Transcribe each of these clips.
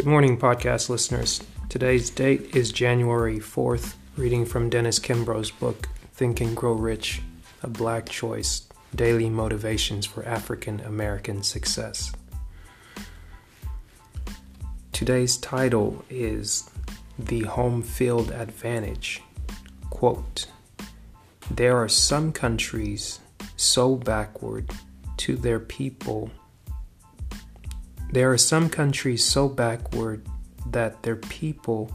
Good morning, podcast listeners. Today's date is January 4th, reading from Dennis Kimbro's book, Think and Grow Rich A Black Choice Daily Motivations for African American Success. Today's title is The Home Field Advantage. Quote There are some countries so backward to their people there are some countries so backward that their people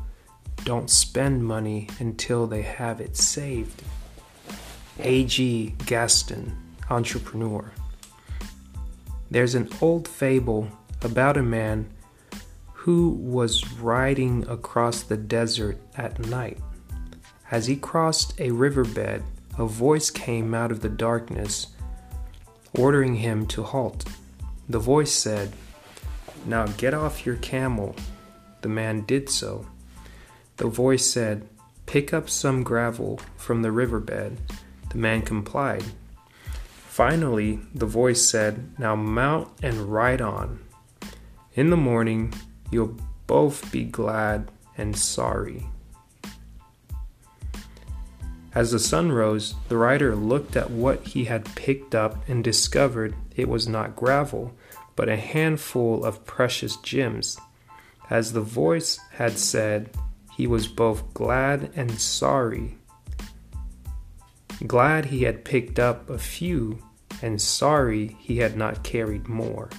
don't spend money until they have it saved. A.G. Gaston, entrepreneur. There's an old fable about a man who was riding across the desert at night. As he crossed a riverbed, a voice came out of the darkness ordering him to halt. The voice said, now get off your camel. The man did so. The voice said, Pick up some gravel from the riverbed. The man complied. Finally, the voice said, Now mount and ride on. In the morning, you'll both be glad and sorry. As the sun rose, the rider looked at what he had picked up and discovered it was not gravel, but a handful of precious gems. As the voice had said, he was both glad and sorry. Glad he had picked up a few, and sorry he had not carried more.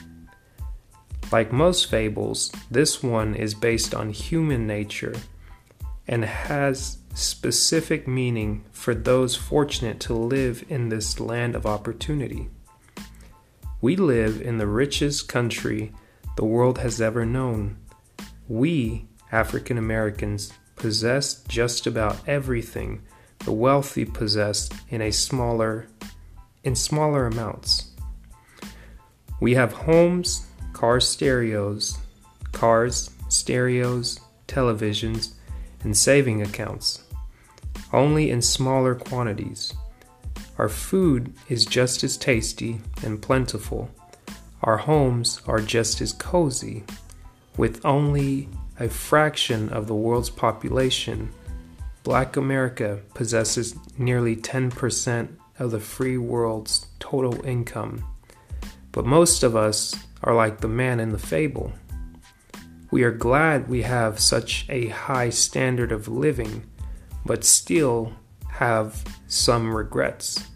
Like most fables, this one is based on human nature and has specific meaning for those fortunate to live in this land of opportunity. We live in the richest country the world has ever known. We, African Americans, possess just about everything the wealthy possess in a smaller in smaller amounts. We have homes, car stereos, cars, stereos, televisions, and saving accounts, only in smaller quantities. Our food is just as tasty and plentiful. Our homes are just as cozy. With only a fraction of the world's population, Black America possesses nearly 10% of the free world's total income. But most of us are like the man in the fable. We are glad we have such a high standard of living, but still have some regrets.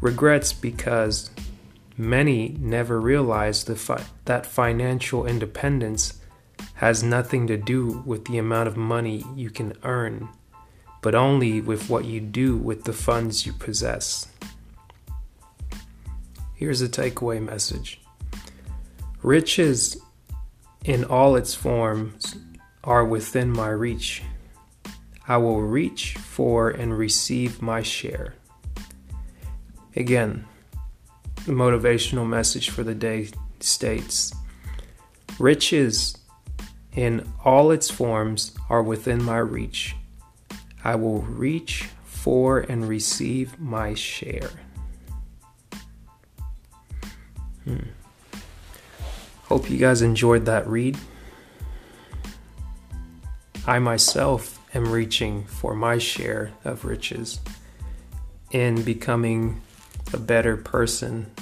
Regrets because many never realize fi- that financial independence has nothing to do with the amount of money you can earn, but only with what you do with the funds you possess. Here's a takeaway message Riches in all its forms are within my reach. I will reach for and receive my share. Again, the motivational message for the day states Riches in all its forms are within my reach. I will reach for and receive my share. Hmm. Hope you guys enjoyed that read. I myself am reaching for my share of riches in becoming a better person,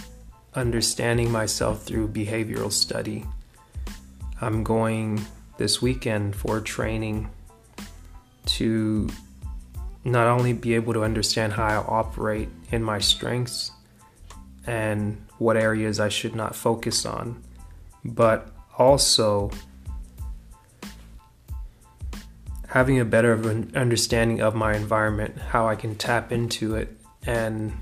understanding myself through behavioral study. I'm going this weekend for training to not only be able to understand how I operate in my strengths and what areas I should not focus on, but also having a better understanding of my environment, how I can tap into it and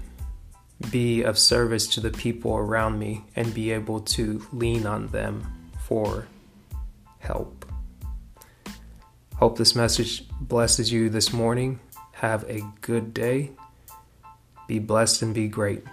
be of service to the people around me and be able to lean on them for help. Hope this message blesses you this morning. Have a good day. Be blessed and be great.